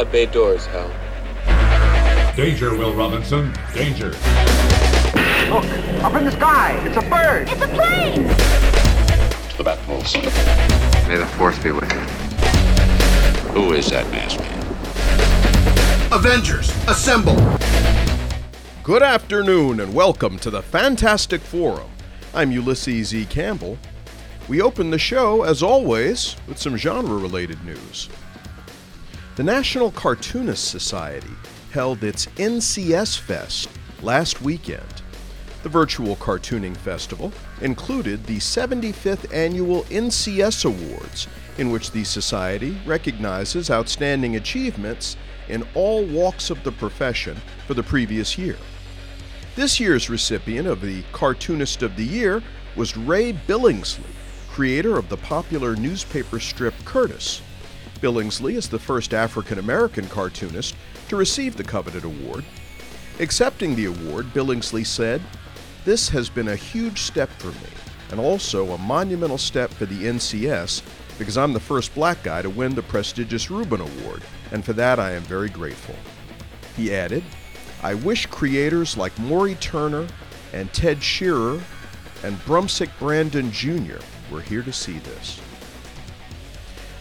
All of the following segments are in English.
Open the pod bay doors, Hal. Danger, Will Robinson. Danger. Look, up in the sky. It's a bird. It's a plane! To the Batmobiles. May the force be with you. Who is that masked man? Avengers, assemble! Good afternoon and welcome to the Fantastic Forum. I'm Ulysses E. Campbell. We open the show, as always, with some genre related news. The National Cartoonists Society held its NCS Fest last weekend. The virtual cartooning festival included the 75th annual NCS Awards, in which the Society recognizes outstanding achievements in all walks of the profession for the previous year. This year's recipient of the Cartoonist of the Year was Ray Billingsley, creator of the popular newspaper strip Curtis. Billingsley is the first African American cartoonist to receive the coveted award. Accepting the award, Billingsley said, This has been a huge step for me, and also a monumental step for the NCS because I'm the first black guy to win the prestigious Reuben Award, and for that I am very grateful. He added, I wish creators like Morrie Turner and Ted Shearer and Brumsic Brandon Jr. were here to see this.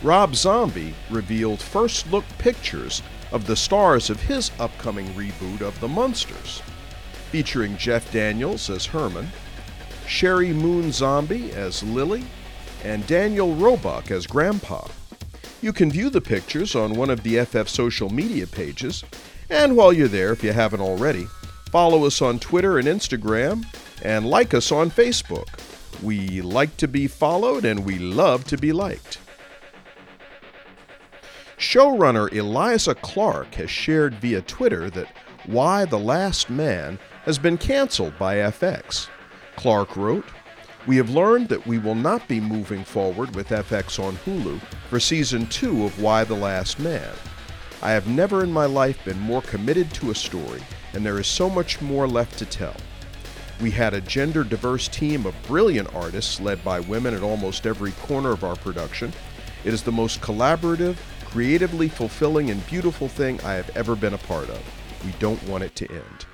Rob Zombie revealed first look pictures of the stars of his upcoming reboot of The Munsters, featuring Jeff Daniels as Herman, Sheri Moon Zombie as Lily, and Daniel Roebuck as Grandpa. You can view the pictures on one of the FF social media pages, and while you're there, if you haven't already, follow us on Twitter and Instagram, and like us on Facebook. We like to be followed and we love to be liked. Showrunner Eliza Clark has shared via Twitter that Y: The Last Man has been canceled by FX. Clark wrote, We have learned that we will not be moving forward with FX on Hulu for season 2 of Y: The Last Man. I have never in my life been more committed to a story, and there is so much more left to tell. We had a gender diverse team of brilliant artists led by women at almost every corner of our production. It is the most collaborative, creatively fulfilling, and beautiful thing I have ever been a part of. We don't want it to end.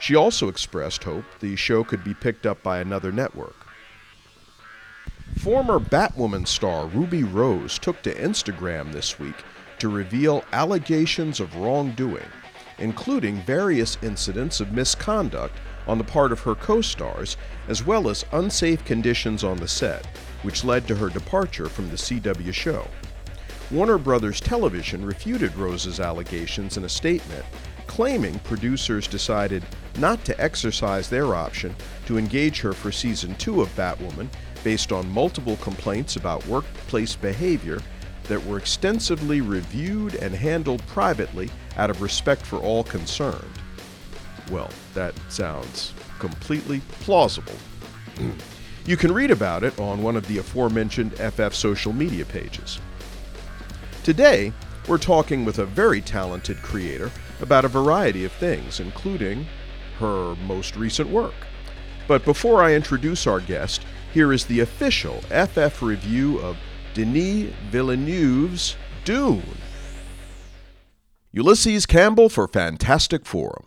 She also expressed hope the show could be picked up by another network. Former Batwoman star Ruby Rose took to Instagram this week to reveal allegations of wrongdoing, including various incidents of misconduct on the part of her co stars, as well as unsafe conditions on the set, which led to her departure from the CW show. Warner Brothers Television refuted Rose's allegations in a statement, claiming producers decided not to exercise their option to engage her for season 2 of Batwoman based on multiple complaints about workplace behavior that were extensively reviewed and handled privately out of respect for all concerned. Well, that sounds completely plausible. you can read about it on one of the aforementioned FF social media pages. Today, we're talking with a very talented creator about a variety of things, including her most recent work. But before I introduce our guest, here is the official FF review of Denis Villeneuve's Dune. Ulysses Campbell for Fantastic Forum.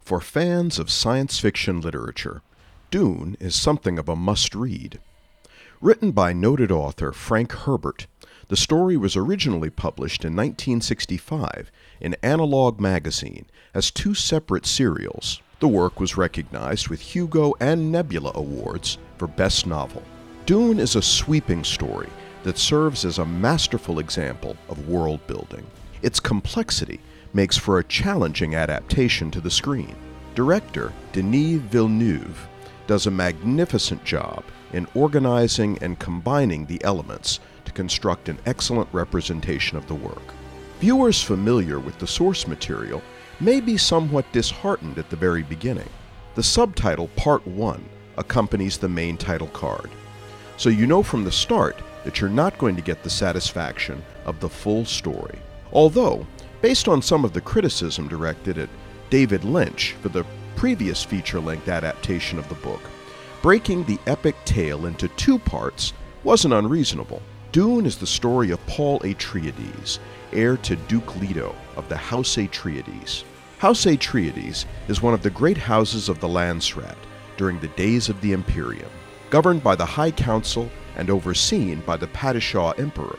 For fans of science fiction literature, Dune is something of a must read. Written by noted author Frank Herbert, the story was originally published in 1965 in Analog magazine as two separate serials. The work was recognized with Hugo and Nebula Awards for Best Novel. Dune is a sweeping story that serves as a masterful example of world building. Its complexity makes for a challenging adaptation to the screen. Director Denis Villeneuve does a magnificent job in organizing and combining the elements construct an excellent representation of the work. Viewers familiar with the source material may be somewhat disheartened at the very beginning. The subtitle Part 1 accompanies the main title card, so you know from the start that you're not going to get the satisfaction of the full story. Although, based on some of the criticism directed at David Lynch for the previous feature length adaptation of the book, breaking the epic tale into two parts wasn't unreasonable. Dune is the story of Paul Atreides, heir to Duke Leto of the House Atreides. House Atreides is one of the great houses of the Landsraad during the days of the Imperium, governed by the High Council and overseen by the Padishah Emperor.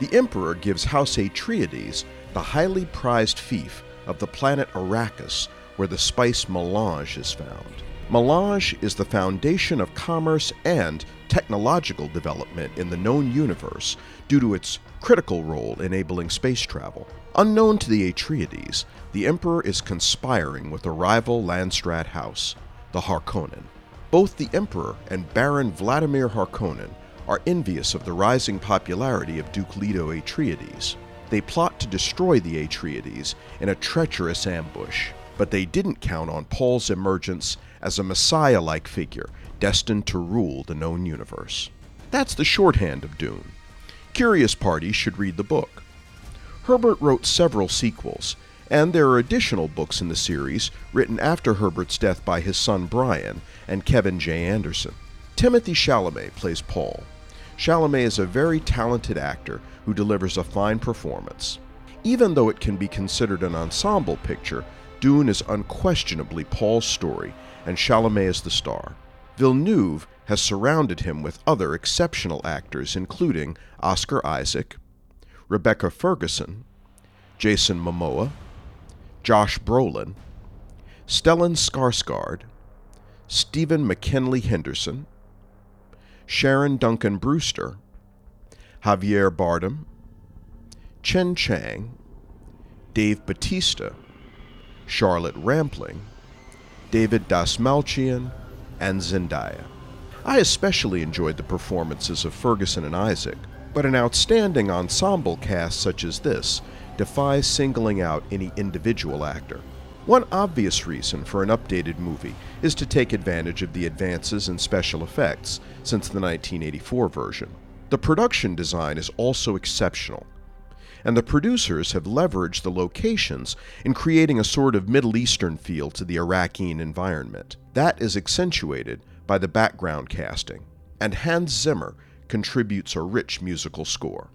The Emperor gives House Atreides the highly prized fief of the planet Arrakis, where the spice melange is found. Melange is the foundation of commerce and technological development in the known universe due to its critical role enabling space travel. Unknown to the Atreides, the Emperor is conspiring with a rival Landsraad house, the Harkonnen. Both the Emperor and Baron Vladimir Harkonnen are envious of the rising popularity of Duke Leto Atreides. They plot to destroy the Atreides in a treacherous ambush, but they didn't count on Paul's emergence as a messiah like figure destined to rule the known universe. That's the shorthand of Dune. Curious parties should read the book. Herbert wrote several sequels, and there are additional books in the series written after Herbert's death by his son Brian and Kevin J. Anderson. Timothée Chalamet plays Paul. Chalamet is a very talented actor who delivers a fine performance. Even though it can be considered an ensemble picture, Dune is unquestionably Paul's story, and Chalamet is the star. Villeneuve has surrounded him with other exceptional actors, including Oscar Isaac, Rebecca Ferguson, Jason Momoa, Josh Brolin, Stellan Skarsgård, Stephen McKinley Henderson, Sharon Duncan Brewster, Javier Bardem, Chen Chang, Dave Bautista, Charlotte Rampling, David Dastmalchian, and Zendaya. I especially enjoyed the performances of Ferguson and Isaac, but an outstanding ensemble cast such as this defies singling out any individual actor. One obvious reason for an updated movie is to take advantage of the advances in special effects since the 1984 version. The production design is also exceptional, and the producers have leveraged the locations in creating a sort of Middle Eastern feel to the Iraqi environment. That is accentuated by the background casting, and Hans Zimmer contributes a rich musical score.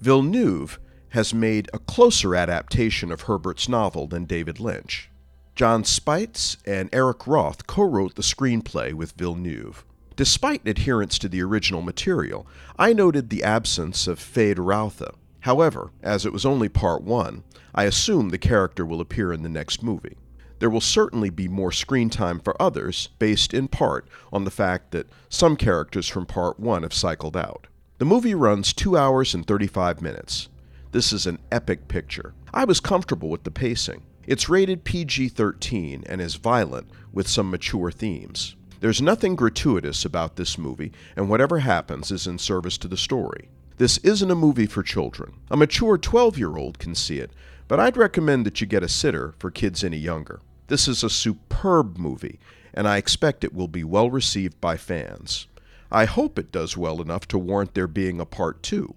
Villeneuve has made a closer adaptation of Herbert's novel than David Lynch. Jon Spaihts and Eric Roth co wrote the screenplay with Villeneuve. Despite adherence to the original material, I noted the absence of Feyd-Rautha. However, as it was only part one, I assume the character will appear in the next movie. There will certainly be more screen time for others, based in part on the fact that some characters from part one have cycled out. The movie runs 2 hours and 35 minutes. This is an epic picture. I was comfortable with the pacing. It's rated PG 13 and is violent with some mature themes. There's nothing gratuitous about this movie, and whatever happens is in service to the story. This isn't a movie for children. A mature 12 year old can see it, but I'd recommend that you get a sitter for kids any younger. This is a superb movie, and I expect it will be well received by fans. I hope it does well enough to warrant there being a part two.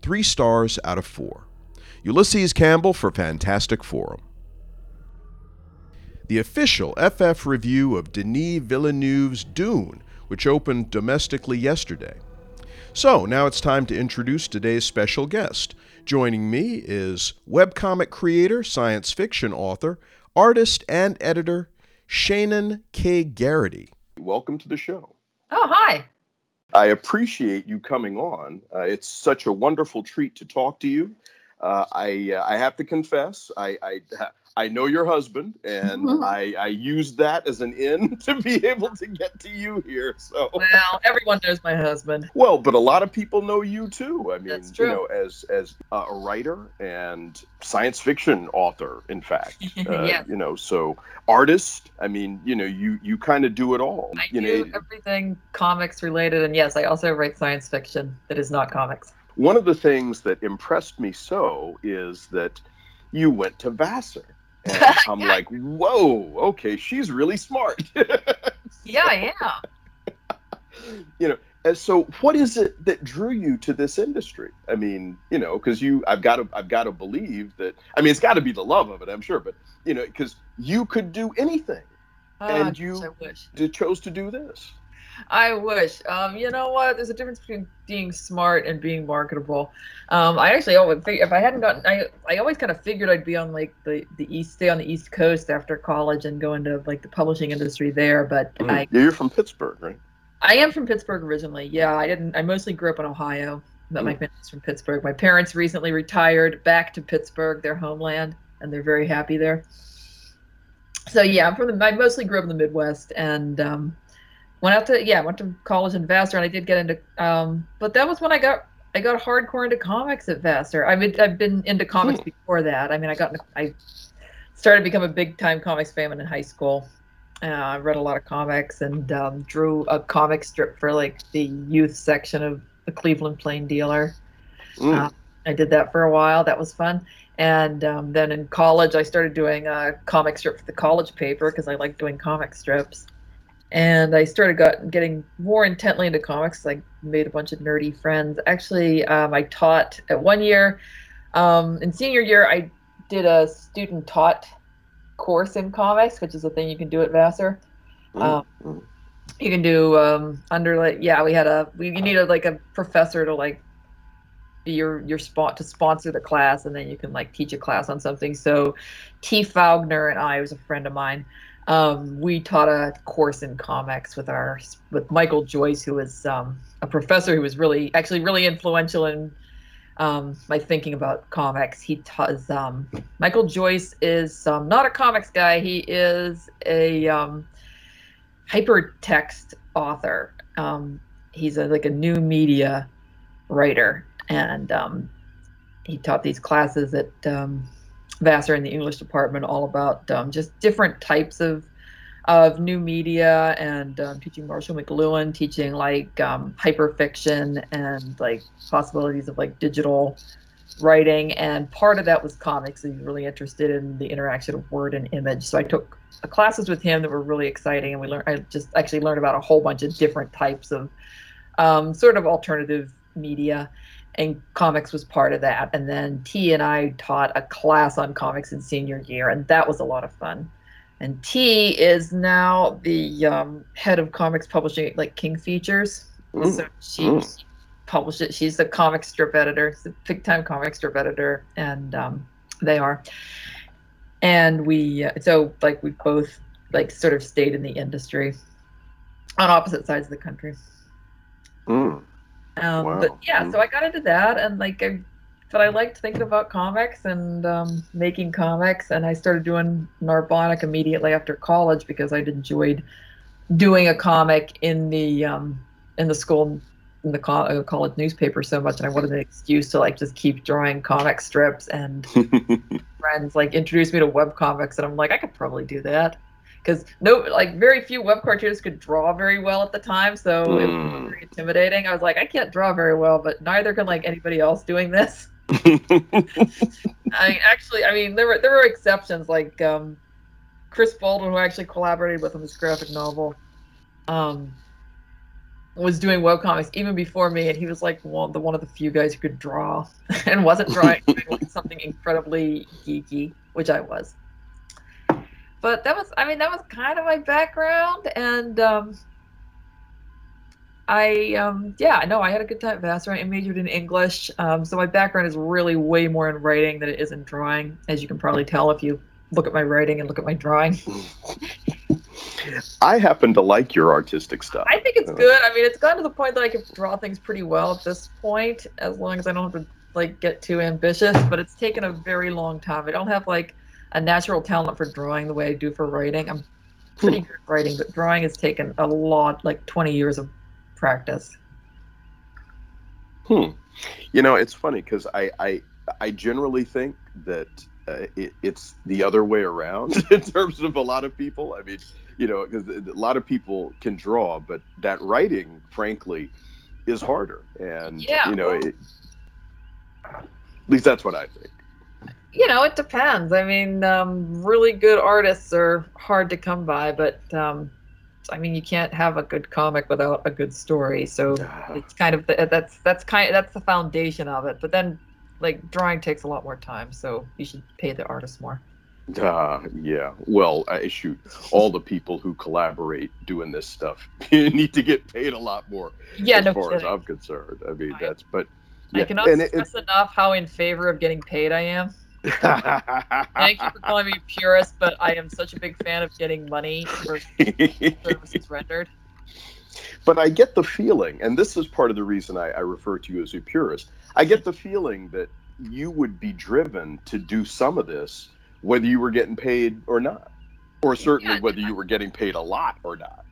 Three stars out of four. Ulysses Campbell for Fantastic Forum. The official FF review of Denis Villeneuve's Dune, which opened domestically yesterday. So, now it's time to introduce today's special guest. Joining me is webcomic creator, science fiction author, artist, and editor Shaenon K. Garrity. Welcome to the show. Oh, hi. I appreciate you coming on. Uh, it's such a wonderful treat to talk to you. Uh, I uh, I have to confess, I, I I know your husband, and mm-hmm. I, I used that as an in to be able to get to you here. So well, everyone knows my husband. Well, but a lot of people know you too. I mean, you know, as as a writer and science fiction author, in fact. Uh, yeah. You know, so artist. I mean, you know, you you kind of do it all. I you do know, everything comics related, and yes, I also write science fiction that is not comics. One of the things that impressed me so is that you went to Vassar and I'm like, whoa, okay, she's really smart. yeah, yeah. You know, and so what is it that drew you to this industry? I mean, you know, because you, I've got to, I've got to believe that. I mean, it's got to be the love of it, I'm sure, but you know, because you could do anything, oh, and you chose to do this. I wish. Um, you know what? There's a difference between being smart and being marketable. Um, I actually always think if I hadn't gotten, I I always kind of figured I'd be on like the the east, stay on the east coast after college and go into like the publishing industry there. But Mm. I Yeah, You're from Pittsburgh, right? I am from Pittsburgh originally. Yeah, I didn't. I mostly grew up in Ohio, but my family's from Pittsburgh. My parents recently retired back to Pittsburgh, their homeland, and they're very happy there. So yeah, I'm from the. I mostly grew up in the Midwest, and um, went out to yeah, went to college in Vassar, and I did get into. Um, but that was when I got I got hardcore into comics at Vassar. I mean, I've been into comics before that. I mean, I got into, I started to become a big time comics fan in high school. Uh, I read a lot of comics and um, drew a comic strip for like the youth section of the Cleveland Plain Dealer. Mm. Uh, I did that for a while. That was fun. And um, then in college, I started doing a comic strip for the college paper because I like doing comic strips. And I started got, getting more intently into comics. I made a bunch of nerdy friends. Actually, um, I taught at one year. Um, in senior year, I did a student taught course in comics, which is a thing you can do at Vassar. Mm. Um, Mm. you can do um, under like yeah, we had a we you needed like a professor to like be your your spot to sponsor the class, and then you can like teach a class on something. So Tea Fougner and I, was a friend of mine, um, we taught a course in comics with our with Michael Joyce, who was um, a professor who was really actually really influential in um, my thinking about comics. He taught um, Michael Joyce is um, not a comics guy. He is a um, hypertext author. He's a, like a new media writer, and he taught these classes at Vassar in the English department, all about um, just different types of of new media and um, teaching Marshall McLuhan, teaching like um, hyperfiction and like possibilities of like digital writing. And part of that was comics. He was really interested in the interaction of word and image. So I took classes with him that were really exciting, and we learned. I just actually learned about a whole bunch of different types of um, sort of alternative media. And comics was part of that. And then Tea and I taught a class on comics in senior year, and that was a lot of fun. And Tea is now the um, head of comics publishing at like King Features. Mm. So she Mm. published it. She's the comic strip editor, the big time comic strip editor, and um, they are. And we, uh, so like we both like sort of stayed in the industry on opposite sides of the country. Mm. Um, Wow. But yeah, so I got into that, and like I, but I liked thinking about comics and um, making comics, and I started doing Narbonic immediately after college because I'd enjoyed doing a comic in the um, in the school in the co- uh, college newspaper so much, and I wanted an excuse to like just keep drawing comic strips. And friends like introduced me to web comics, and I'm like, I could probably do that. Because no, like very few web cartoonists could draw very well at the time, so it was Mm. very intimidating. I was like, I can't draw very well, but neither can like anybody else doing this. I actually, I mean, there were there were exceptions like um, Chris Baldwin, who I actually collaborated with on this graphic novel, um, was doing webcomics even before me, and he was like one the one of the few guys who could draw and wasn't drawing like something incredibly geeky, which I was. But that was, I mean, that was kind of my background, and um, I, um, yeah, no, I had a good time at Vassar. I majored in English, um, so my background is really way more in writing than it is in drawing, as you can probably tell if you look at my writing and look at my drawing. I happen to like your artistic stuff. I think it's good. I mean, it's gotten to the point that I can draw things pretty well at this point, as long as I don't have to like get too ambitious. But it's taken a very long time. I don't have like a natural talent for drawing the way I do for writing. I'm pretty good at writing, but drawing has taken a lot, like 20 years of practice. Hmm. You know, it's funny because I, I I generally think that uh, it, it's the other way around in terms of a lot of people. I mean, you know, because a lot of people can draw, but that writing, frankly, is harder. And Yeah, you know, well- it, at least that's what I think. You know, it depends. I mean, um, really good artists are hard to come by, but um, I mean, you can't have a good comic without a good story. So it's kind of the, that's that's kind that's the foundation of it. But then, like drawing takes a lot more time, so you should pay the artist more. Uh, yeah. Well, I shoot. All the people who collaborate doing this stuff need to get paid a lot more. Yeah, as no far as. I'm concerned. I mean, I- that's but. I Yeah. cannot and it- stress enough how in favor of getting paid I am. Thank you for calling me purist, but I am such a big fan of getting money for services rendered. but I get the feeling, and this is part of the reason I, I refer to you as a purist. I get the feeling that you would be driven to do some of this, whether you were getting paid or not, or certainly Yeah. whether you were getting paid a lot or not.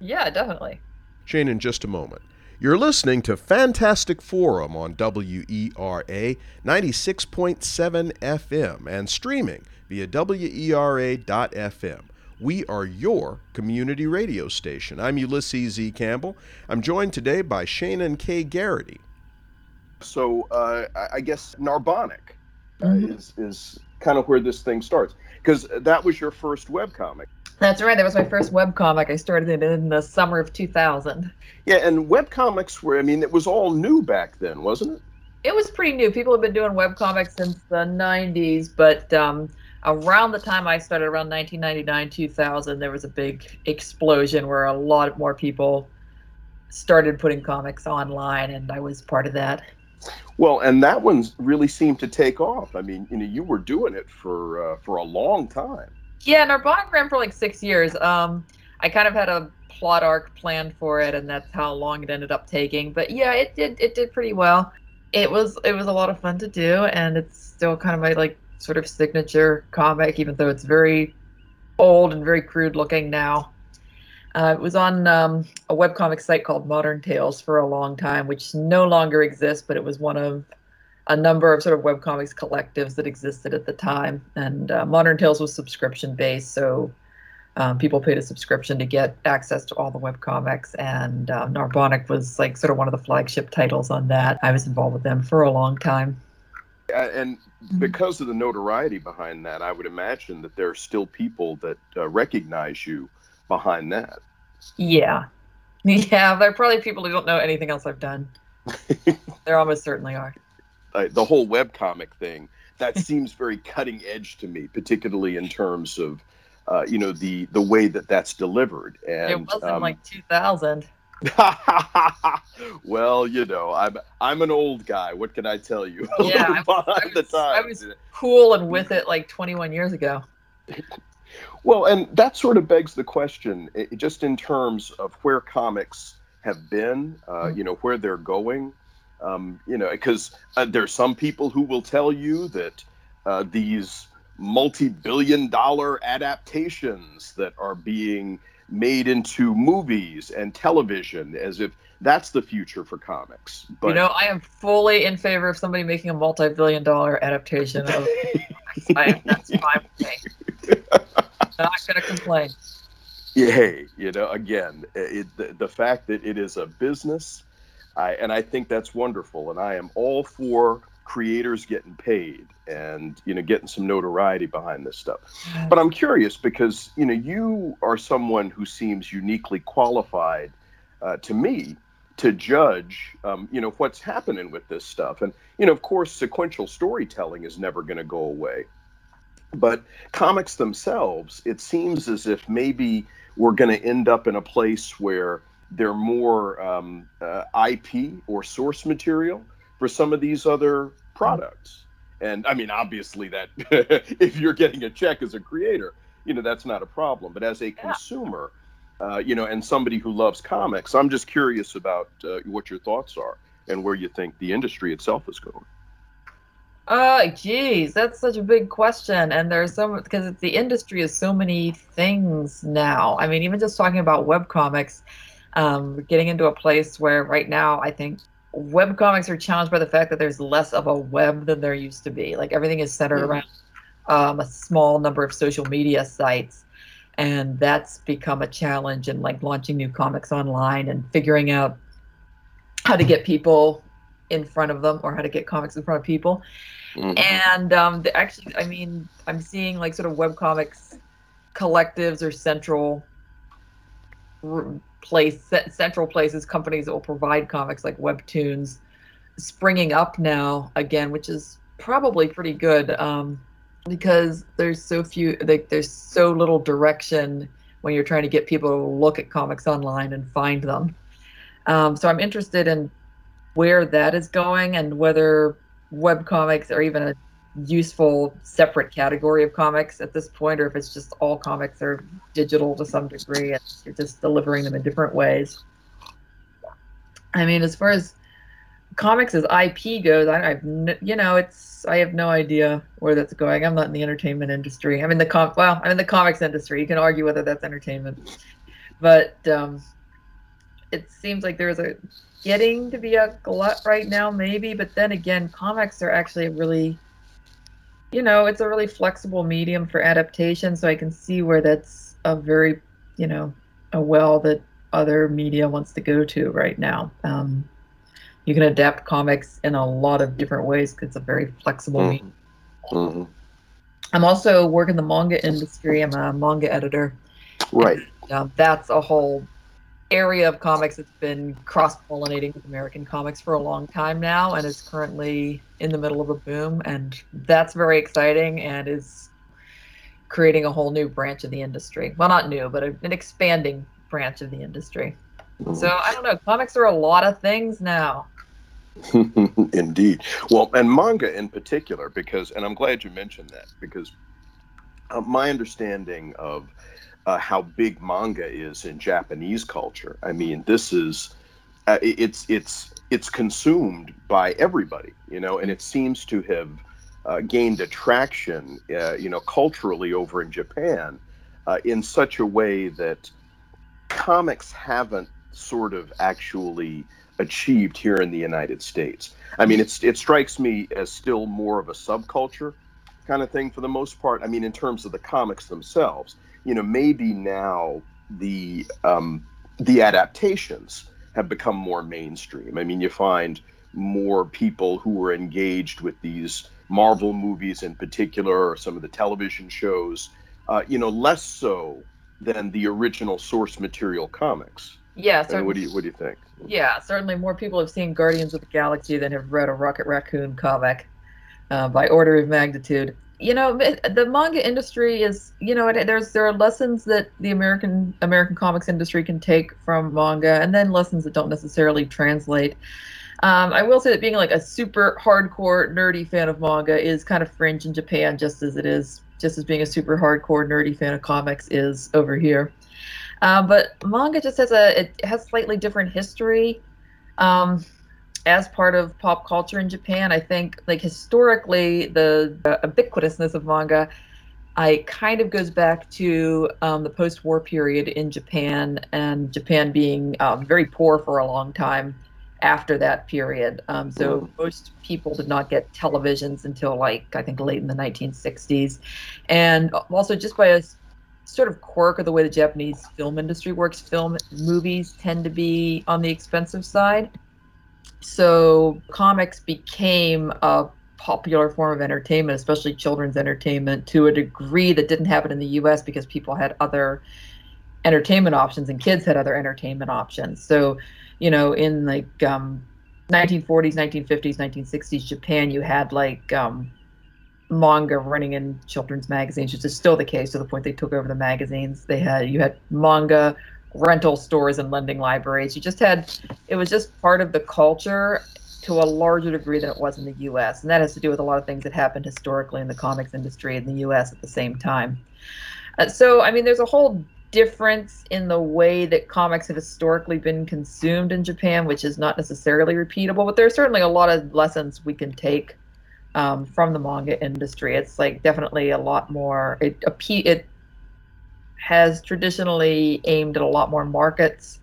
Yeah, definitely. Shane, in just a moment. You're listening to Fantastic Forum on WERA 96.7 FM and streaming via E WERA.FM. We are your community radio station. I'm Ulysses E. Campbell. I'm joined today by Shaenon K. Garrity. So uh, I- I guess Narbonic uh, Mhm. is is kind of where this thing starts because that was your first webcomic. That's right. That was my first webcomic. I started it in the summer of 2000. Yeah, and webcomics were I mean it was all new back then, wasn't it? It was pretty new. People have been doing webcomics since the 90s, but um, around the time I started, around 1999, 2000, there was a big explosion where a lot more people started putting comics online, and I was part of that. Well, and that one really seemed to take off. I mean, you know, you were doing it for uh, for a long time. Yeah, Narbonic ran for like six years. Um, I kind of had a plot arc planned for it, and that's how long it ended up taking. But yeah, it did it did pretty well. It was it was a lot of fun to do, and it's still kind of my like sort of signature comic, even though it's very old and very crude looking now. Uh, it was on um, a webcomic site called Modern Tales for a long time, which no longer exists, but it was one of a number of sort of webcomics collectives that existed at the time. And uh, Modern Tales was subscription based, so um, people paid a subscription to get access to all the webcomics. And uh, Narbonic was like sort of one of the flagship titles on that. I was involved with them for a long time. A- And because of the notoriety behind that, I would imagine that there are still people that uh, recognize you behind that. Yeah. Yeah, there are probably people who don't know anything else I've done. there almost certainly are. Uh, the whole webcomic thing that seems very cutting edge to me, particularly in terms of uh, you know the the way that that's delivered. And it wasn't um, like 2000. well, you know, I'm I'm an old guy. What can I tell you? Yeah, I was- I was- I was- Cool and with it like 21 years ago. Well, and that sort of begs the question, i- just in terms of where comics have been, uh, you know, where they're going. Um, you know, because uh, there's some people who will tell you that uh, these multi-billion-dollar adaptations that are being made into movies and television, as if that's the future for comics. But you know, I am fully in favor of somebody making a multi-billion dollar adaptation of I, that's fine with me. Not gonna complain. Yeah, hey, you know, again, it, the, the fact that it is a business, I, and I think that's wonderful, and I am all for creators getting paid and you know getting some notoriety behind this stuff. But I'm curious because you know you are someone who seems uniquely qualified uh, to me to judge, um, you know, what's happening with this stuff, and you know, of course, sequential storytelling is never going to go away. But comics themselves, it seems as if maybe we're going to end up in a place where they're more um, uh, IP or source material for some of these other products. And I mean, obviously, that if you're getting a check as a creator, you know, that's not a problem. But as a consumer, uh, you know, and somebody who loves comics, I'm just curious about uh, what your thoughts are and where you think the industry itself is going. Uh, geez, that's such a big question, and there's so because the industry is so many things now. I mean, even just talking about webcomics, um, getting into a place where right now I think webcomics are challenged by the fact that there's less of a web than there used to be. Like everything is centered Mhm. around um, a small number of social media sites, and that's become a challenge in like launching new comics online and figuring out how to get people in front of them or how to get comics in front of people. And um, actually, I mean, I'm seeing like sort of webcomics collectives or central place central places, companies that will provide comics like Webtoons, springing up now again, which is probably pretty good. Um, because there's so few like there's so little direction when you're trying to get people to look at comics online and find them um, so i'm interested in where that is going and whether web comics are even a useful separate category of comics at this point or if it's just all comics are digital to some degree and you're just delivering them in different ways. I mean as far as comics as ip goes i have no, you know it's i have no idea where that's going. I'm not in the entertainment industry. I'm in the com well i'm in the comics industry. You can argue whether that's entertainment. But um it seems like there's a getting to be a glut right now maybe. But then again comics are actually a really you know, it's a really flexible medium for adaptation, so I can see where that's a very, you know, a well that other media wants to go to right now. Um, you can adapt comics in a lot of different ways because it's a very flexible Mhm. medium. Mhm. I'm also working the manga industry. I'm a manga editor. Right. Um, that's a whole area of comics that's been cross-pollinating with American comics for a long time now, and is currently in the middle of a boom. And that's very exciting, and is creating a whole new branch of the industry. Well, not new, but an expanding branch of the industry. So I don't know. Comics are a lot of things now. Indeed. Well, and manga in particular, because, and I'm glad you mentioned that, because uh, my understanding of uh, how big manga is in Japanese culture, I mean, this is uh, it's it's it's consumed by everybody, you know, and it seems to have uh, gained attraction, uh, you know, culturally over in Japan, uh, in such a way that comics haven't sort of actually achieved here in the United States. I mean, it's it strikes me as still more of a subculture kind of thing for the most part. I mean, in terms of the comics themselves, you know, maybe now the um, the adaptations have become more mainstream. I mean, you find more people who are engaged with these Marvel movies in particular, or some of the television shows. Uh, you know, less so than the original source material comics. Yeah, mean, what do you what do you think? Yeah, certainly more people have seen Guardians of the Galaxy than have read a Rocket Raccoon comic uh, by order of magnitude. You know, the manga industry is, you know, there's there are lessons that the American American comics industry can take from manga, and then lessons that don't necessarily translate. Um, I will say that being like a super hardcore nerdy fan of manga is kind of fringe in Japan, just as it is, just as being a super hardcore nerdy fan of comics is over here. Uh, but manga just has a it has slightly different history. Um, as part of pop culture in Japan, I think like historically the, the ubiquitousness of manga, I kind of goes back to um, the post-war period in Japan, and Japan being um, very poor for a long time after that period. Um, so most people did not get televisions until like I think late in the 1960s, and also just by a sort of quirk of the way the Japanese film industry works, film movies tend to be on the expensive side. So comics became a popular form of entertainment, especially children's entertainment, to a degree that didn't happen in the US because people had other entertainment options and kids had other entertainment options. So, you know, in like um, 1940s, 1950s, 1960s Japan, you had like um, manga running in children's magazines, which is still the case to the point they took over the magazines. They had you had manga rental stores and lending libraries. You just had it was just part of the culture to a larger degree than it was in the US. And that has to do with a lot of things that happened historically in the comics industry in the US at the same time. Uh, so, I mean, there's a whole difference in the way that comics have historically been consumed in Japan, which is not necessarily repeatable, but there's certainly a lot of lessons we can take um, from the manga industry. It's like definitely a lot more, it, it has traditionally aimed at a lot more markets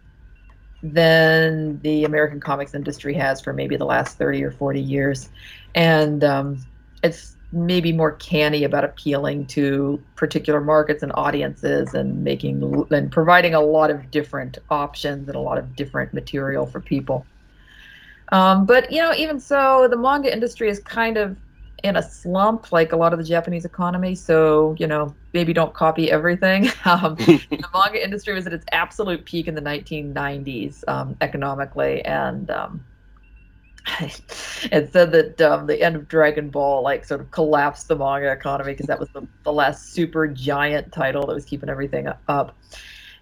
than the American comics industry has for maybe the last 30 or 40 years. And um, it's maybe more canny about appealing to particular markets and audiences and making and providing a lot of different options and a lot of different material for people. Um, but you know, even so, the manga industry is kind of in a slump, like a lot of the Japanese economy. So you know, maybe don't copy everything. Um, the manga industry was at its absolute peak in the 1990s um, economically, and um, it said that um, the end of Dragon Ball like sort of collapsed the manga economy because that was the, the last super giant title that was keeping everything up.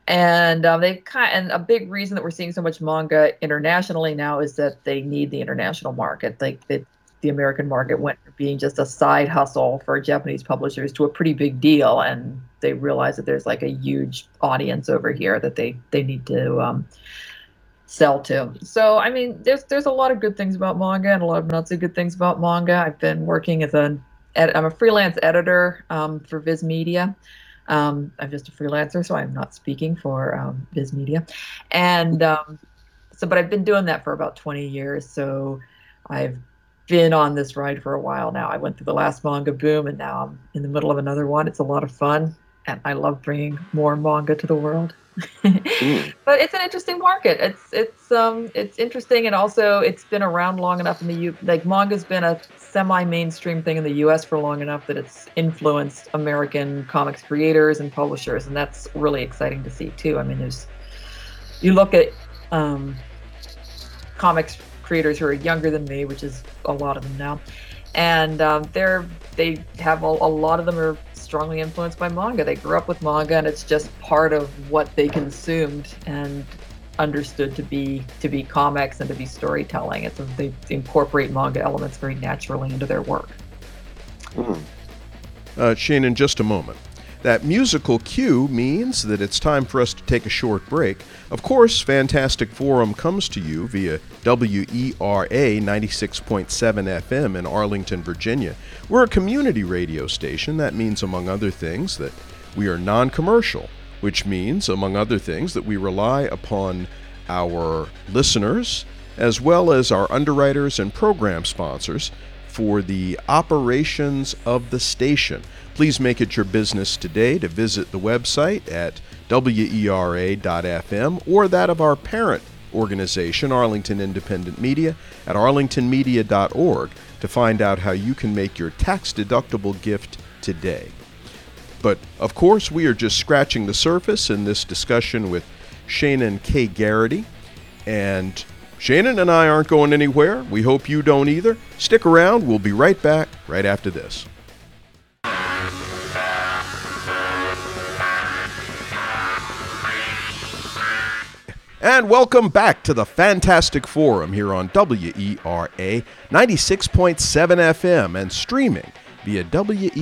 And um, they kind and a big reason that we're seeing so much manga internationally now is that they need the international market. Like the the American market went from being just a side hustle for Japanese publishers to a pretty big deal, and they realize that there's like a huge audience over here that they they need to um, sell to. So I mean, there's there's a lot of good things about manga and a lot of not so good things about manga. I've been working as a I'm a freelance editor um, for Viz Media. Um, I'm just a freelancer, so I'm not speaking for um, Viz Media, and um, so but I've been doing that for about 20 years. So I've been on this ride for a while now. I went through the last manga boom, and now I'm in the middle of another one. It's a lot of fun, and I love bringing more manga to the world. mm. But it's an interesting market. It's it's um it's interesting, and also it's been around long enough in the U. Like manga's been a semi-mainstream thing in the U.S. for long enough that it's influenced American comics creators and publishers, and that's really exciting to see too. I mean, there's you look at um, comics creators who are younger than me, which is a lot of them now, and um, they're they have a, a lot of them are strongly influenced by manga. They grew up with manga, and it's just part of what they consumed and understood to be to be comics and to be storytelling. It's they incorporate manga elements very naturally into their work. Mm. Uh, Shane, in just a moment. That musical cue means that it's time for us to take a short break. Of course, Fantastic Forum comes to you via WERA 96.7 FM in Arlington, Virginia. We're a community radio station. That means, among other things, that we are non commercial, which means, among other things, that we rely upon our listeners as well as our underwriters and program sponsors for the operations of the station. Please make it your business today to visit the website at wera.fm or that of our parent organization, Arlington Independent Media, at arlingtonmedia.org to find out how you can make your tax deductible gift today. But of course, we are just scratching the surface in this discussion with Shaenon K. Garrity. And Shaenon and I aren't going anywhere. We hope you don't either. Stick around. We'll be right back right after this. And welcome back to the Fantastic Forum here on WERA 96.7 FM and streaming via WERA.FM.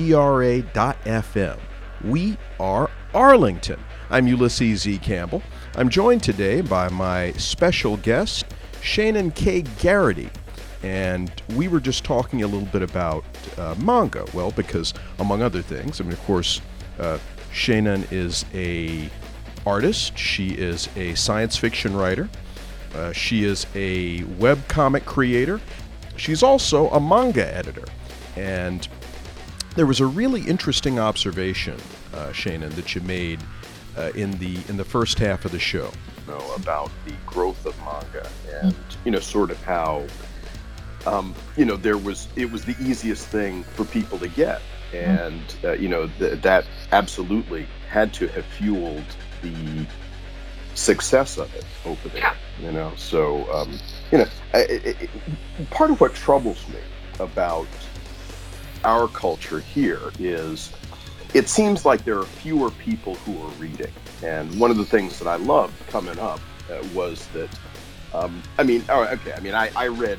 We are Arlington. I'm Ulysses E. Campbell. I'm joined today by my special guest, Shaenon K. Garrity. And we were just talking a little bit about uh, manga. Well, because among other things, I mean, of course, uh, Shaenon is a artist. She is a science fiction writer. Uh, she is a web comic creator. She's also a manga editor. And there was a really interesting observation, uh, Shaenon, that you made uh, in the in the first half of the show. You know, about the growth of manga and you know sort of how um, you know there was it was the easiest thing for people to get and uh, you know th- that absolutely had to have fueled the success of it over there. Yeah. You know, so um, you know, it, it, part of what troubles me about our culture here is it seems like there are fewer people who are reading. And one of the things that I loved coming up uh, was that, um, I mean, oh, okay, I mean, I, I read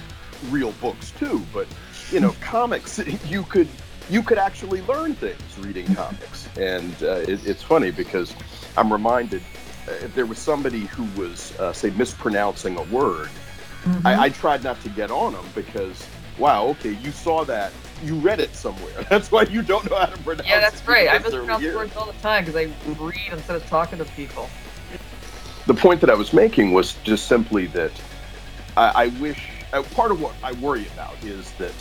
real books too, but you know, comics, you could you could actually learn things reading comics. And uh, it, it's funny because I'm reminded uh, if there was somebody who was, uh, say, mispronouncing a word, mm-hmm. I, I, tried not to get on them because, wow, okay, you saw that, you read it somewhere. That's why you don't know how to pronounce. Yeah, that's right. I mispronounce words all the time because I read instead of talking to people. The point that I was making was just simply that I, I wish. Uh, part of what I worry about is that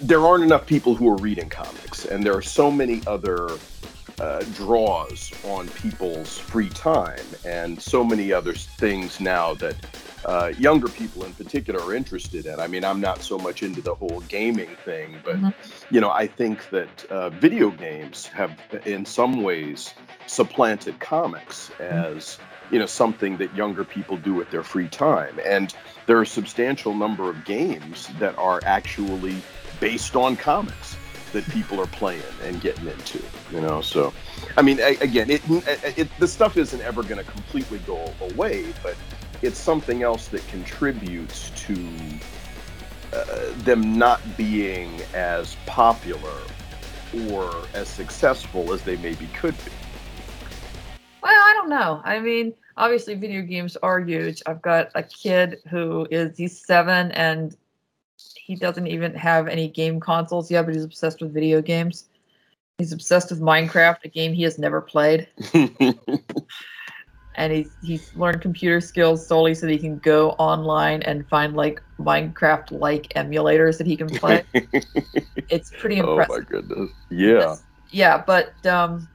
there aren't enough people who are reading comics, and there are so many other uh, draws on people's free time, and so many other things now that uh, younger people in particular are interested in. I mean, I'm not so much into the whole gaming thing, but Mhm. you know, I think that uh, video games have, in some ways, supplanted comics as you know something that younger people do with their free time, and there are a substantial number of games that are actually based on comics that people are playing and getting into. You know, so I mean, a- again, it, it the stuff isn't ever going to completely go away, but it's something else that contributes to uh, them not being as popular or as successful as they maybe could be. Don't know. I mean, obviously, video games are huge. I've got a kid who is he's seven and he doesn't even have any game consoles yet, but he's obsessed with video games. He's obsessed with Minecraft, a game he has never played, and he's he's learned computer skills solely so that he can go online and find like Minecraft-like emulators that he can play. it's pretty impressive. oh my goodness! Yeah. yeah but um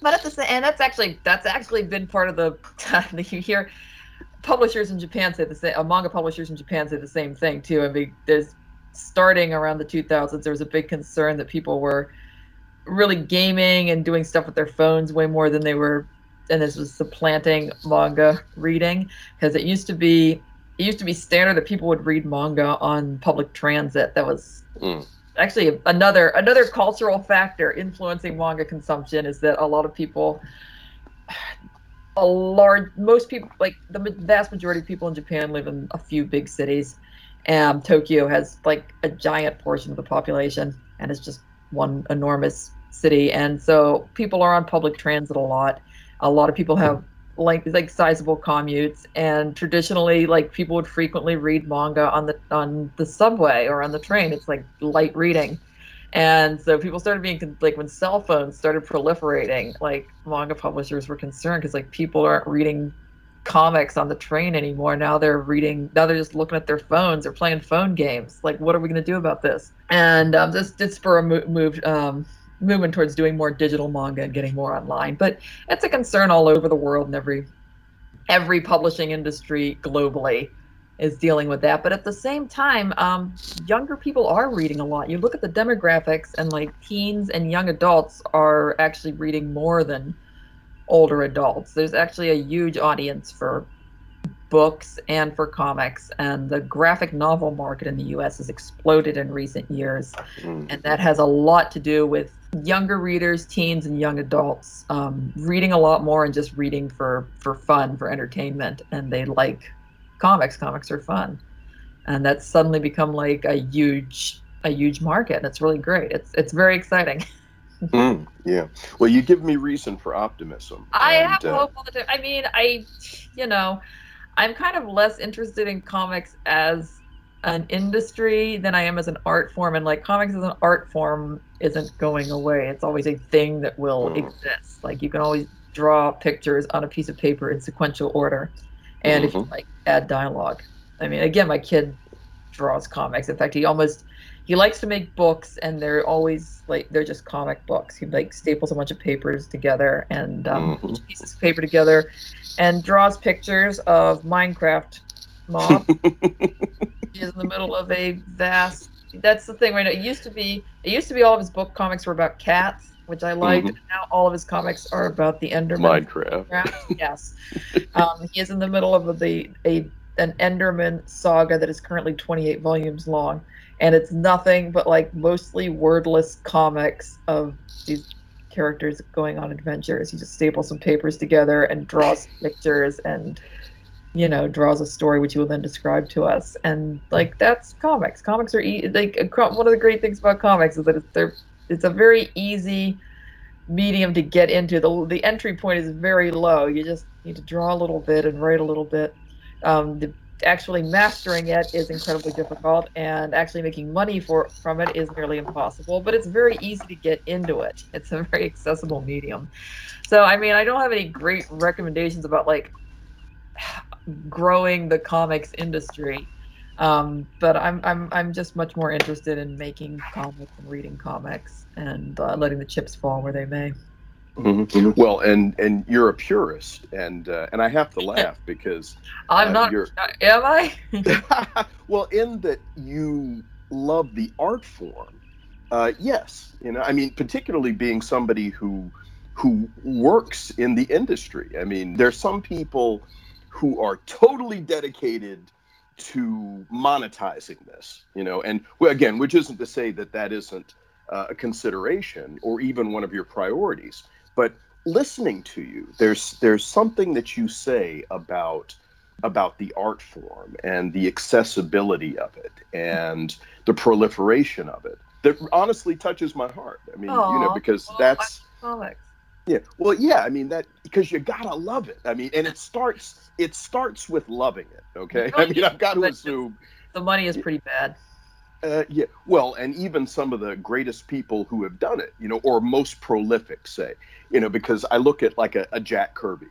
but at the same and that's actually that's actually been part of the you hear publishers in japan say the same uh, manga publishers in japan say the same thing too i mean there's starting around the 2000s there was a big concern that people were really gaming and doing stuff with their phones way more than they were and this was supplanting manga reading because it used to be it used to be standard that people would read manga on public transit that was Mm. Actually another another cultural factor influencing manga consumption is that a lot of people a large most people like the vast majority of people in japan live in a few big cities and tokyo has like a giant portion of the population and it's just one enormous city and so people are on public transit a lot. A lot of people have like like sizable commutes and traditionally like people would frequently read manga on the on the subway or on the train. It's like light reading. And so people started being like when cell phones started proliferating like manga publishers were concerned because like people aren't reading comics on the train anymore. Now they're reading now they're just looking at their phones they're playing phone games. Like what are we going to do about this? And um, this did spur a mo- move um, movement towards doing more digital manga and getting more online. But it's a concern all over the world and every every publishing industry globally is dealing with that. But at the same time um, younger people are reading a lot. You look at the demographics and like teens and young adults are actually reading more than older adults. There's actually a huge audience for books and for comics and the graphic novel market in the us has exploded in recent years Mm. and that has a lot to do with younger readers teens and young adults um, reading a lot more and just reading for for fun for entertainment and they like comics comics are fun and that's suddenly become like a huge a huge market it's really great it's it's very exciting Mm, yeah. Well, you give me reason for optimism. i and, have uh, hope all the time i mean i you know i'm kind of less interested in comics as an industry than i am as an art form and like comics as an art form isn't going away. It's always a thing that will Mm. exist. Like you can always draw pictures on a piece of paper in sequential order and if you like add dialogue. I mean again my kid draws comics. In fact he almost he likes to make books and they're always like they're just comic books he like staples a bunch of papers together and um, Mhm. pieces of paper together and draws pictures of minecraft mob he is in the middle of a vast that's the thing right now it used to be it used to be all of his book comics were about cats which i liked Mhm. and now all of his comics are about the enderman Minecraft. Minecraft, yes. Um, he is in the middle of the a an Enderman saga that is currently 28 volumes long, and it's nothing but like mostly wordless comics of these characters going on adventures. He just staples some papers together and draws pictures and you know draws a story which he will then describe to us. And like that's comics. Comics are e- like one of the great things about comics is that it's, they're it's a very easy medium to get into. The the entry point is very low. You just need to draw a little bit and write a little bit. Um, the, actually mastering it is incredibly difficult, and actually making money for from it is nearly impossible. But it's very easy to get into it. It's a very accessible medium. So I mean, I don't have any great recommendations about like growing the comics industry. Um, but I'm I'm I'm just much more interested in making comics and reading comics and uh, letting the chips fall where they may. Mhm. Well, and and you're a purist, and uh, and I have to laugh because I'm Uh, not. you're- Am I? well, in that you love the art form, uh, yes. You know, I mean, particularly being somebody who who works in the industry. I mean, there's some people who are totally dedicated to monetizing this. You know, and well, again, which isn't to say that that isn't uh, a consideration or even one of your priorities, but listening to you, there's there's something that you say about about the art form and the accessibility of it and the proliferation of it that honestly touches my heart. I mean, you know, because well, that's yeah. Well, yeah. I mean that because you gotta love it. I mean, and it starts it starts with loving it. Okay. I mean, I've got to assume. The money is pretty bad. Uh, yeah. Well, and even some of the greatest people who have done it, you know, or most prolific, say, you know, because I look at like a, a Jack Kirby.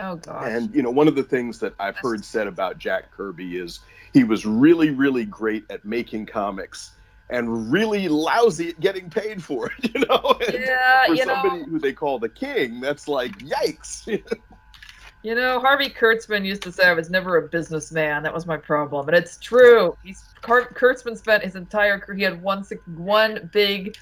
Oh gosh. And you know, one of the things that I've heard said about Jack Kirby is he was really, really great at making comics and really lousy at getting paid for it. You know, And yeah, for you somebody know, who they call the king, that's like yikes. you know, Harvey Kurtzman used to say I was never a businessman. That was my problem, and it's true. He's Kur- Kurtzman spent his entire career. He had one one big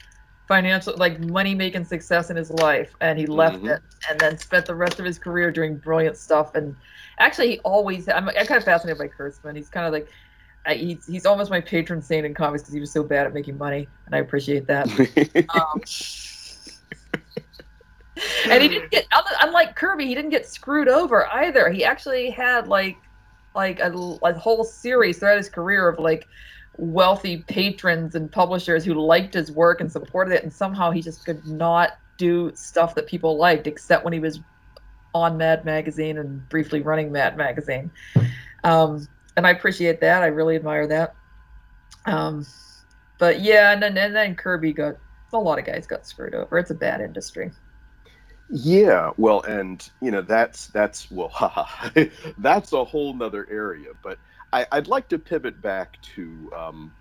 financial, like money making success in his life, and he left Mhm. it, and then spent the rest of his career doing brilliant stuff. And actually, he always. I'm, I'm kind of fascinated by Kurtzman. He's kind of like. I, he's, he's almost my patron saint in comics because he was so bad at making money, and I appreciate that. Um, and he didn't get unlike Kirby, he didn't get screwed over either. He actually had like like a, a whole series throughout his career of like wealthy patrons and publishers who liked his work and supported it, and somehow he just could not do stuff that people liked except when he was on Mad Magazine and briefly running Mad Magazine. Um, and I appreciate that. I really admire that. Um, but yeah, and then and then Kirby got a lot of guys got screwed over. It's a bad industry. Yeah, well, and you know that's that's well, that's a whole nother area. But I, I'd like to pivot back to, um,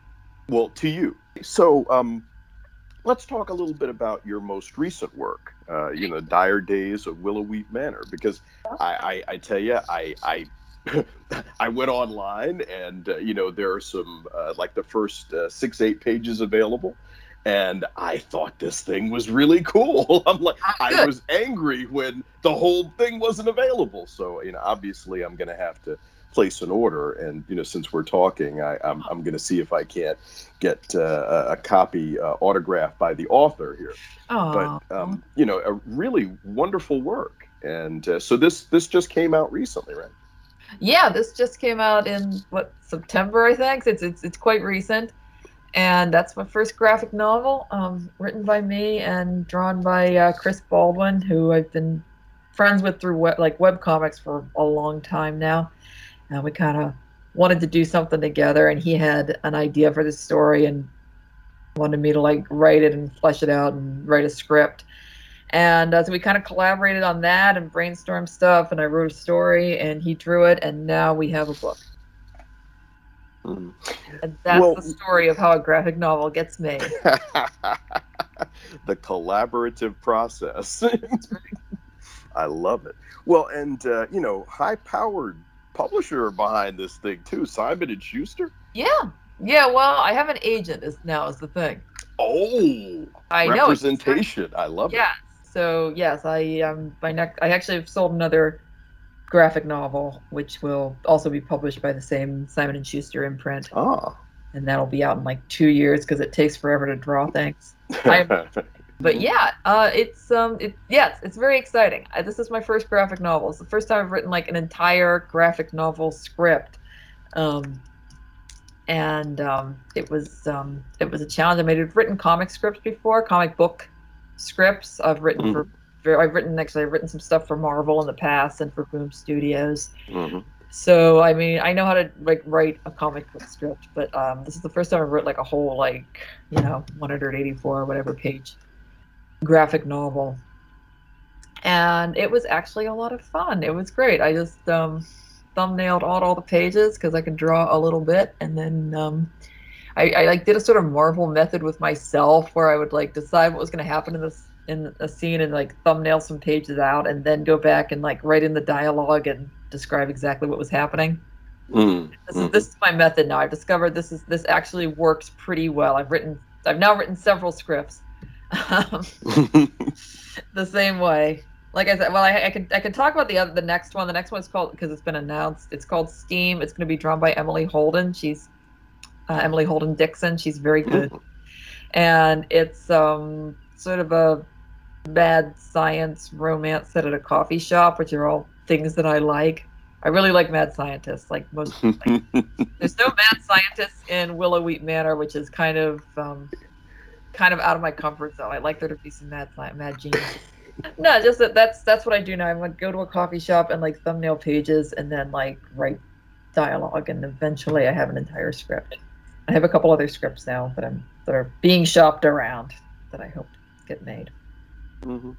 well, to you. So um, let's talk a little bit about your most recent work. Uh, you know, Dire Days of Willow Weep Manor, because I, I, I tell you, I, I. I went online and uh, you know there are some uh, like the first uh, six eight pages available and I thought this thing was really cool. I'm like, I was angry when the whole thing wasn't available. So, you know, obviously I'm going to have to place an order. And, you know, since we're talking, I, I'm, I'm going to see if I can't get uh, a- copy uh, autographed by the author here. Oh, But, um, you know, a really wonderful work. And uh, so this this just came out recently, right? yeah, this just came out in what September, I think. It's it's it's quite recent, and that's my first graphic novel, um, written by me and drawn by uh, Chris Baldwin, who I've been friends with through web, like web comics for a long time now, and we kind of wanted to do something together, and he had an idea for the story and wanted me to like write it and flesh it out and write a script. And uh, so we kind of collaborated on that and brainstormed stuff, and I wrote a story, and he drew it, and now we have a book. Mhm. And that's Well- the story of how a graphic novel gets made. the collaborative process. I love it. Well, and uh, you know, high-powered publisher behind this thing too, Simon and Schuster. Yeah, yeah. Well, I have an agent is now is the thing. Oh, I know. representation. I love it. Yeah. So yes, I um my next I actually have sold another graphic novel, which will also be published by the same Simon and Schuster imprint. Ah. and that'll be out in like two years because it takes forever to draw things. I'm- But yeah, uh, it's um, it yeah, it's, very exciting. I, this is my first graphic novel. It's the first time I've written like an entire graphic novel script, um, and um, it was um, it was a challenge. I mean, I've written comic scripts before, comic book scripts. I've written for, for I've written actually I've written some stuff for Marvel in the past and for Boom Studios. Mhm. So I mean, I know how to like write a comic book script, but um, this is the first time I wrote like a whole like you know 184 or whatever page graphic novel, and it was actually a lot of fun. It was great. I just um, thumbnailed out all the pages because I could draw a little bit, and then um, I, I like did a sort of Marvel method with myself where I would like decide what was going to happen in this in a scene and like thumbnail some pages out and then go back and like write in the dialogue and describe exactly what was happening. Mm, This is mhm. this is my method now. I've discovered this is this actually works pretty well. I've written I've now written several scripts um, the same way. Like I said, well, I, I could I could talk about the other the next one. The next one's called because it's been announced. It's called Steam. It's going to be drawn by Emily Holden. She's uh, Emily Holden Dixon. She's very good, and it's um sort of a mad science romance set at a coffee shop, which are all things that I like. I really like mad scientists. Like most, like, there's no mad scientists in Willow Weep Manor, which is kind of um, kind of out of my comfort zone. I like there to be some mad science, mad genius. No, just that that's that's what I do now. I'm like go to a coffee shop and like thumbnail pages and then like write dialogue and eventually I have an entire script. I have a couple other scripts now that I'm that are being shopped around that I hope get made. Mhm.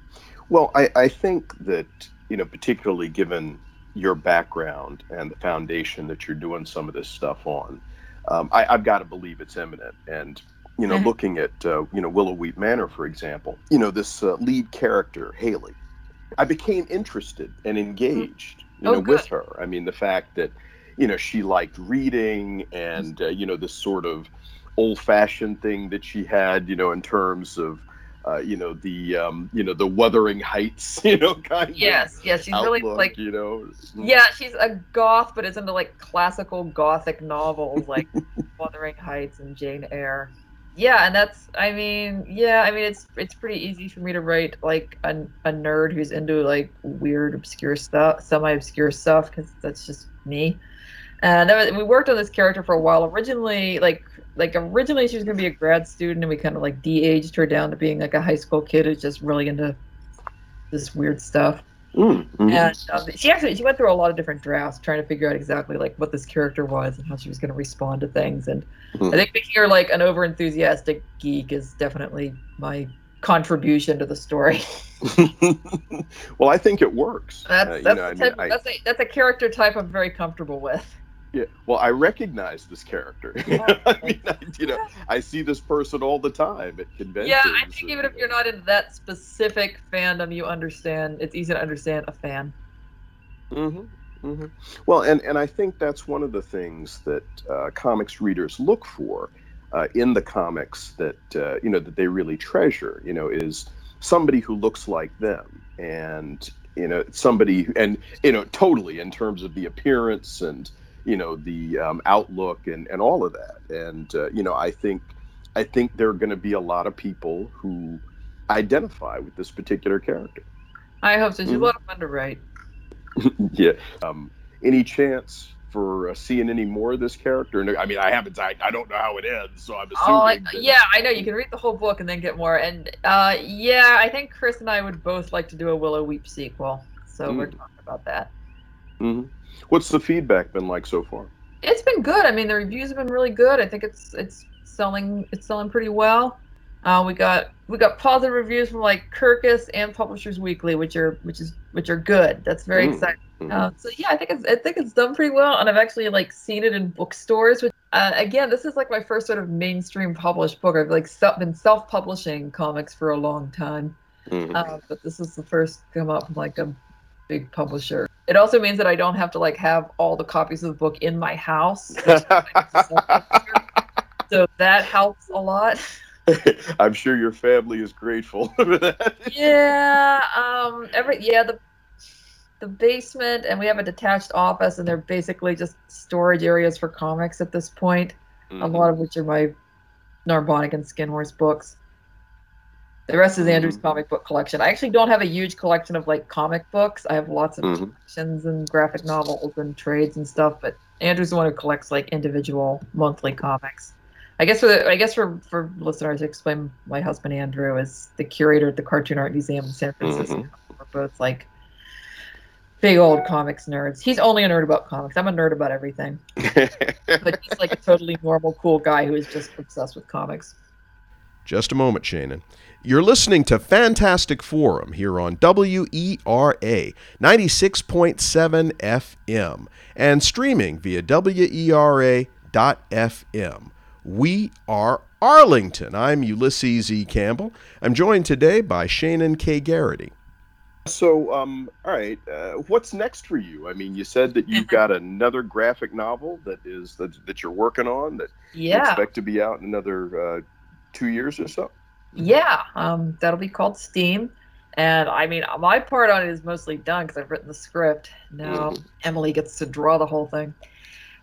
Well, I, I think that, you know, particularly given your background and the foundation that you're doing some of this stuff on, um, I, I've got to believe it's imminent. And, you know, looking at, uh, you know, Willow Weep Manor, for example, you know, this uh, lead character, Haley, I became interested and engaged, you Oh, know, with her. I mean, the fact that, you know, she liked reading and, uh, you know, this sort of old fashioned thing that she had, you know, in terms of, uh, you know the um, you know the Wuthering Heights, you know, kind of Yes, yes, she's of really like you know. yeah, she's a goth, but it's into like classical gothic novels like Wuthering Heights and Jane Eyre. Yeah, and that's I mean, yeah, I mean it's it's pretty easy for me to write like a, a nerd who's into like weird obscure stuff, semi-obscure stuff cuz that's just me. And was, we worked on this character for a while. Originally, like like originally she was going to be a grad student and we kind of like de-aged her down to being like a high school kid who's just really into this weird stuff. Mm, mhm. And um, she actually she went through a lot of different drafts trying to figure out exactly like what this character was and how she was going to respond to things. And Mhm. I think making her like an over enthusiastic geek is definitely my contribution to the story. well, I think it works. That's Uh, that's, know, the mean, type, I- that's a that's a character type I'm very comfortable with. Yeah. Well, I recognize this character. I mean, I, you know, I see this person all the time at conventions. Yeah, I think and, even if you're not in that specific fandom, you understand. It's easy to understand a fan. hmm hmm Well, and and I think that's one of the things that uh, comics readers look for uh, in the comics that uh, you know that they really treasure. You know, is somebody who looks like them, and you know, somebody and you know, totally in terms of the appearance and you know the um, outlook and and all of that. And uh, you know, I think I think there are going to be a lot of people who identify with this particular character. I hope so. She's Mhm. a lot of fun to write. yeah. Um, any chance for uh, seeing any more of this character? I mean, I haven't. I, I don't know how it ends, so I'm assuming. Oh, I, that- yeah, I know. You can read the whole book and then get more. And uh, yeah, I think Chris and I would both like to do a Willow Weep sequel. So we're Mm. talking about that. Mhm. What's the feedback been like so far? It's been good. I mean, the reviews have been really good. I think it's it's selling it's selling pretty well. Uh, we got we got positive reviews from like Kirkus and Publishers Weekly, which are which is which are good. That's very Mm. exciting. Mhm. Uh, so yeah, I think it's I think it's done pretty well, and I've actually like seen it in bookstores. Which uh, again, this is like my first sort of mainstream published book. I've like self, been self-publishing comics for a long time, Mhm. uh, but this is the first come up like a big publisher. It also means that I don't have to like have all the copies of the book in my house, so that helps a lot. I'm sure your family is grateful for that. yeah um every yeah the the basement and we have a detached office and they're basically just storage areas for comics at this point a Mhm. lot of which are my narbonic and Skin Horse books the rest is andrew's Mhm. comic book collection i actually don't have a huge collection of like comic books i have lots of Mhm. collections and graphic novels and trades and stuff but andrew's the one who collects like individual monthly comics I guess for the, I guess for for listeners to explain, my husband Andrew is the curator at the Cartoon Art Museum in San Francisco. We're both like big old comics nerds. He's only a nerd about comics. I'm a nerd about everything, but he's like a totally normal, cool guy who is just obsessed with comics. Just a moment, Shaenon. You're listening to Fantastic Forum here on E WERA 96.7 FM and streaming via E WERA.FM. We Are Arlington. I'm Ulysses E. Campbell. I'm joined today by Shaenon K. Garrity. So, um, all right, uh, what's next for you? I mean, you said that you've got another graphic novel that is that, that you're working on that you expect to be out in another uh, two years or so. yeah. Um, that'll be called Steam, and I mean, my part on it is mostly done because I've written the script. Now Mhm. Emily gets to draw the whole thing,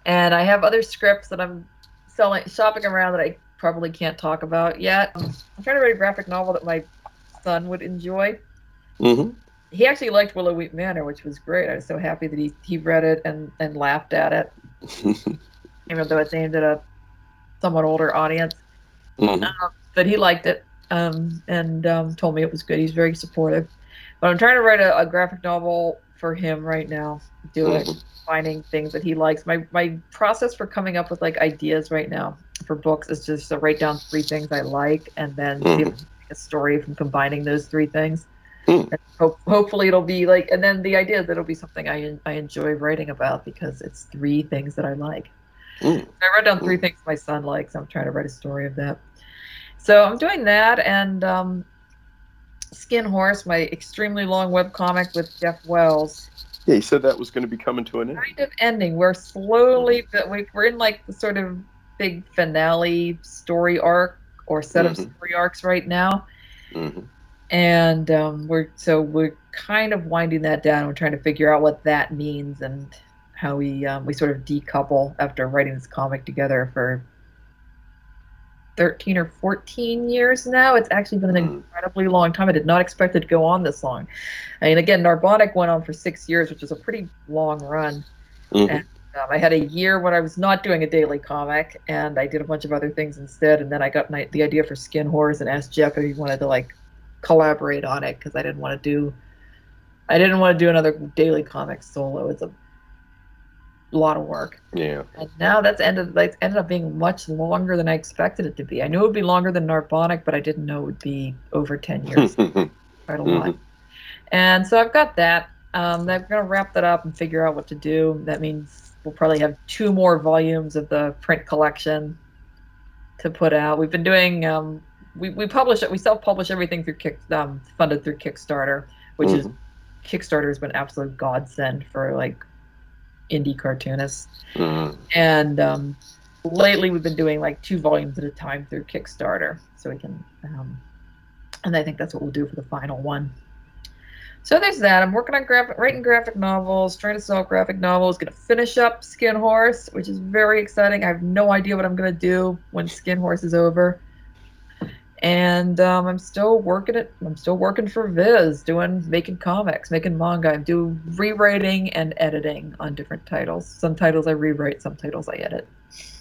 and I have other scripts that I'm selling, shopping around that I probably can't talk about yet. Um, I'm trying to write a graphic novel that my son would enjoy. Mm-hmm. He actually liked Willow Weep Manor, which was great. I was so happy that he, he read it and, and laughed at it, even though it's aimed at a somewhat older audience. Mhm. Um, but he liked it um, and um, told me it was good. He's very supportive. But I'm trying to write a, a graphic novel for him right now. Do it, Mhm. finding things that he likes. My my process for coming up with like ideas right now for books is just to write down three things I like and then make a story from combining those three things. And hope, hopefully it'll be like, and then the idea that it'll be something I en- I enjoy writing about because it's three things that I like. Mm. I wrote down three things my son likes. I'm trying to write a story of that. So I'm doing that and um, Skin Horse, my extremely long web comic with Jeff Wells, Yeah, he said that was going to be coming to an end. kind of ending. We're slowly, we're in like the sort of big finale story arc or set of Mhm. story arcs right now. Mhm. And um, we're so we're kind of winding that down. We're trying to figure out what that means and how we um, we sort of decouple after writing this comic together for 13 or 14 years now. It's actually been an Hmm. incredibly long time. I did not expect it to go on this long. I mean, again, Narbonic went on for six years, which is a pretty long run. Mhm. Um, I had a year when I was not doing a daily comic, and I did a bunch of other things instead. And then I got my, the idea for Skin Horse and asked Jeff if he wanted to like collaborate on it because I didn't want to do, I didn't want to do another daily comic solo. It's a lot of work. Yeah. And now that's ended. Like, ended up being much longer than I expected it to be. I knew it would be longer than Narbonic, but I didn't know it would be over ten years. quite a lot. And so I've got that. Um, I'm going to wrap that up and figure out what to do. That means we'll probably have two more volumes of the print collection to put out. We've been doing, um, we, we publish it, we self publish everything through Kick, um, funded through Kickstarter, which is Kickstarter has been absolute godsend for like indie cartoonists. Mhm. And um, lately, we've been doing like two volumes at a time through Kickstarter, so we can. Um, and I think that's what we'll do for the final one. So there's that. I'm working on graphic, writing graphic novels, trying to sell graphic novels. Going to finish up Skin Horse, which is very exciting. I have no idea what I'm going to do when Skin Horse is over. And um, I'm still working it. I'm still working for Viz, doing making comics, making manga. I'm doing rewriting and editing on different titles. Some titles I rewrite, some titles I edit.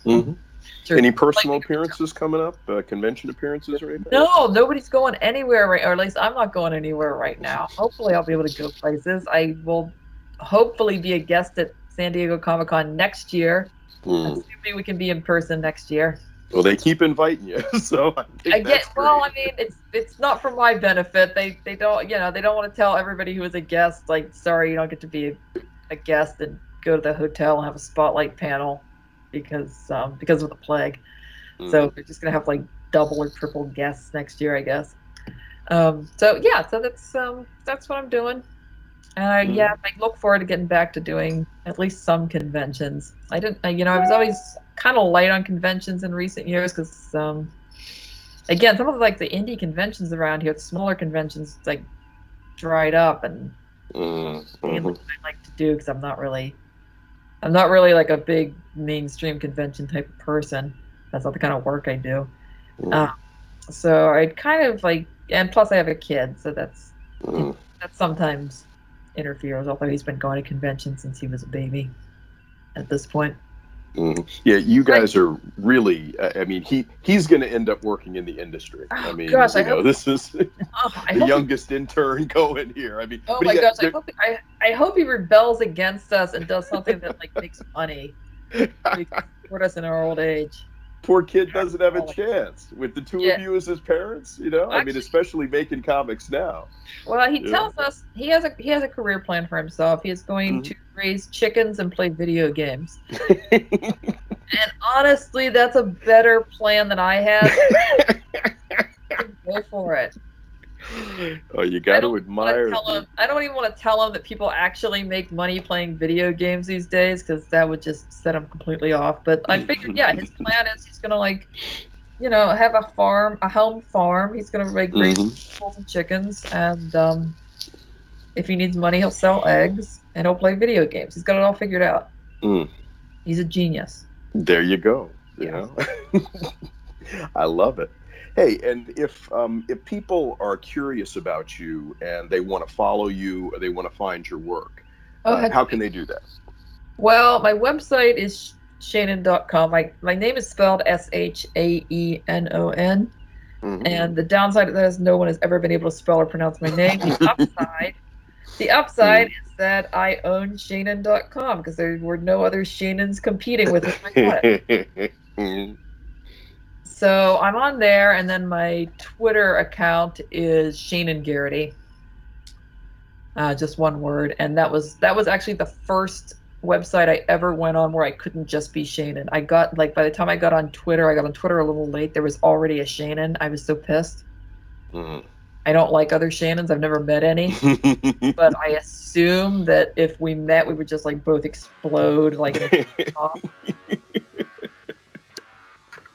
Mhm. Sure. Any personal Like- appearances coming up? Uh, convention appearances or anything? No, nobody's going anywhere right, or at least I'm not going anywhere right now. Hopefully, I'll be able to go places. I will hopefully be a guest at San Diego Comic Con next year. Mm. Assuming we can be in person next year. Well, they keep inviting you, so I, I get well. I mean, it's it's not for my benefit. They they don't you know they don't want to tell everybody who is a guest like sorry you don't get to be a, a guest and go to the hotel and have a spotlight panel because um because of the plague. Mm. So they're just gonna have like double or triple guests next year, I guess. Um, so yeah, so that's um, that's what I'm doing. And I, Mm. yeah, I look forward to getting back to doing at least some conventions. I didn't, I, you know, I was always kind of light on conventions in recent years because, um, again, some of the, like the indie conventions around here, the smaller conventions, like dried up, and Mm, mhm. I like to do because I'm not really, I'm not really like a big mainstream convention type of person. That's not the kind of work I do. Mm. Um, so I kind of like, and plus I have a kid, so that's Mm. that sometimes interferes. Although he's been going to conventions since he was a baby. At this point, Mhm. Yeah, you guys are really. I I mean, he he's going to end up working in the industry. I Oh, mean, gosh, you I know, hope- this is the oh, I hope he- youngest intern going here. I mean, oh my he- gosh, I hope he, I, I hope he rebels against us and does something that like makes money, makes support us in our old age. Poor kid doesn't have a chance with the two Yeah. of you as his parents. You know, I mean, especially making comics now. Well, he tells us he has a he has a career plan for himself. He is going Mhm. to raise chickens and play video games. and honestly, that's a better plan than I had. Go for it. oh, you got to admire. him- I don't even want to tell him that people actually make money playing video games these days because that would just set him completely off. But I figured, yeah, his plan is he's gonna like, you know, have a farm, a home farm. He's gonna like raise Mhm. vegetables and chickens, and um, if he needs money, he'll sell eggs and he'll play video games. He's got it all figured out. Mm. He's a genius. There you go. You Yeah. know, I love it. Hey, and if um, if people are curious about you and they want to follow you or they want to find your work, Oh, uh, how can they do that? Well, my website is shaenon.com. My my name is spelled S H A E N O N. Mhm. And the downside of that is no one has ever been able to spell or pronounce my name. The upside, the upside is that I own Shaenon.com because there were no other Shannons competing with it. I got it. So I'm on there, and then my Twitter account is Shaenon Garrity. Uh, just one word, and that was that was actually the first website I ever went on where I couldn't just be Shaenon. I got like by the time I got on Twitter, I got on Twitter a little late. There was already a Shannon. I was so pissed. Mhm. I don't like other Shannons. I've never met any, but I assume that if we met, we would just like both explode like.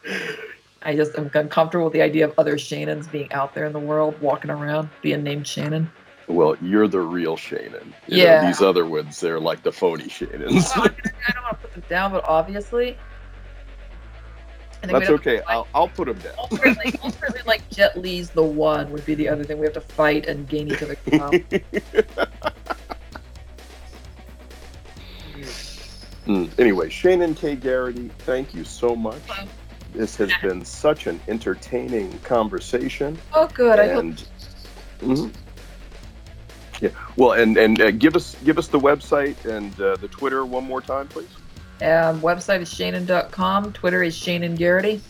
in a top. I just am uncomfortable with the idea of other Shannons being out there in the world, walking around, being named Shannon. well, you're the real Shannon. You know, Yeah. these other ones, they're like the phony Shannons. I don't want to put them down, but obviously. That's we'd have to okay. fight- I'll, I'll put them down. Ultimately, ultimately, like Jet Li's the one would be the other thing. We have to fight and gain each other's power. Mm, Anyway, Shaenon K. Garrity, thank you so much. This has been such an entertaining conversation. Oh, good. I hope and Mhm. yeah, well, and and uh, give us give us the website and uh, the Twitter one more time, please. um, website is Shaenon.com. Twitter is Shaenon Garrity.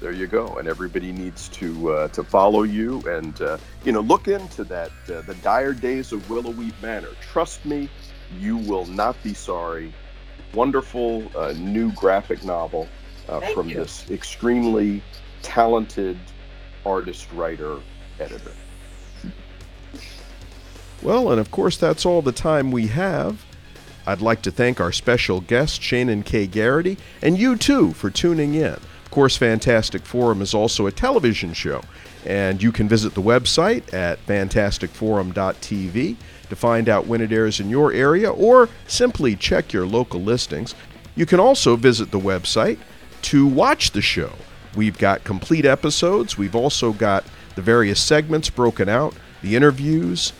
There you go. And everybody needs to uh, to follow you and uh, you know look into that uh, the dire days of Willow Weep Manor. Trust me, you will not be sorry. Wonderful uh, new graphic novel uh, from you. this extremely talented artist, writer, editor. Well, and of course, that's all the time we have. I'd like to thank our special guest, Shaenon K. Garrity, and you too for tuning in. Of course, Fantastic Forum is also a television show, and you can visit the website at fantasticforum.tv to find out when it airs in your area or simply check your local listings. You can also visit the website to watch the show. We've got complete episodes, we've also got the various segments broken out, the interviews,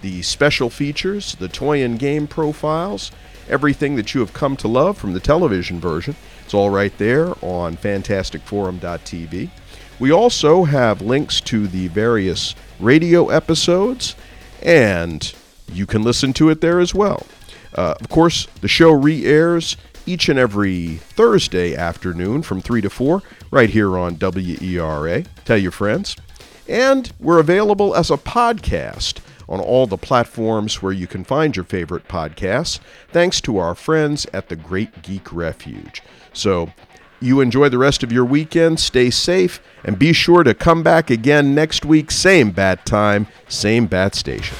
the special features, the toy and game profiles, everything that you have come to love from the television version. It's all right there on fantasticforum.tv. We also have links to the various radio episodes, and you can listen to it there as well. Uh, of course, the show re airs each and every Thursday afternoon from 3 to 4 right here on WERA. Tell your friends. And we're available as a podcast on all the platforms where you can find your favorite podcasts, thanks to our friends at the Great Geek Refuge. So, you enjoy the rest of your weekend, stay safe, and be sure to come back again next week, same bat time, same bat station.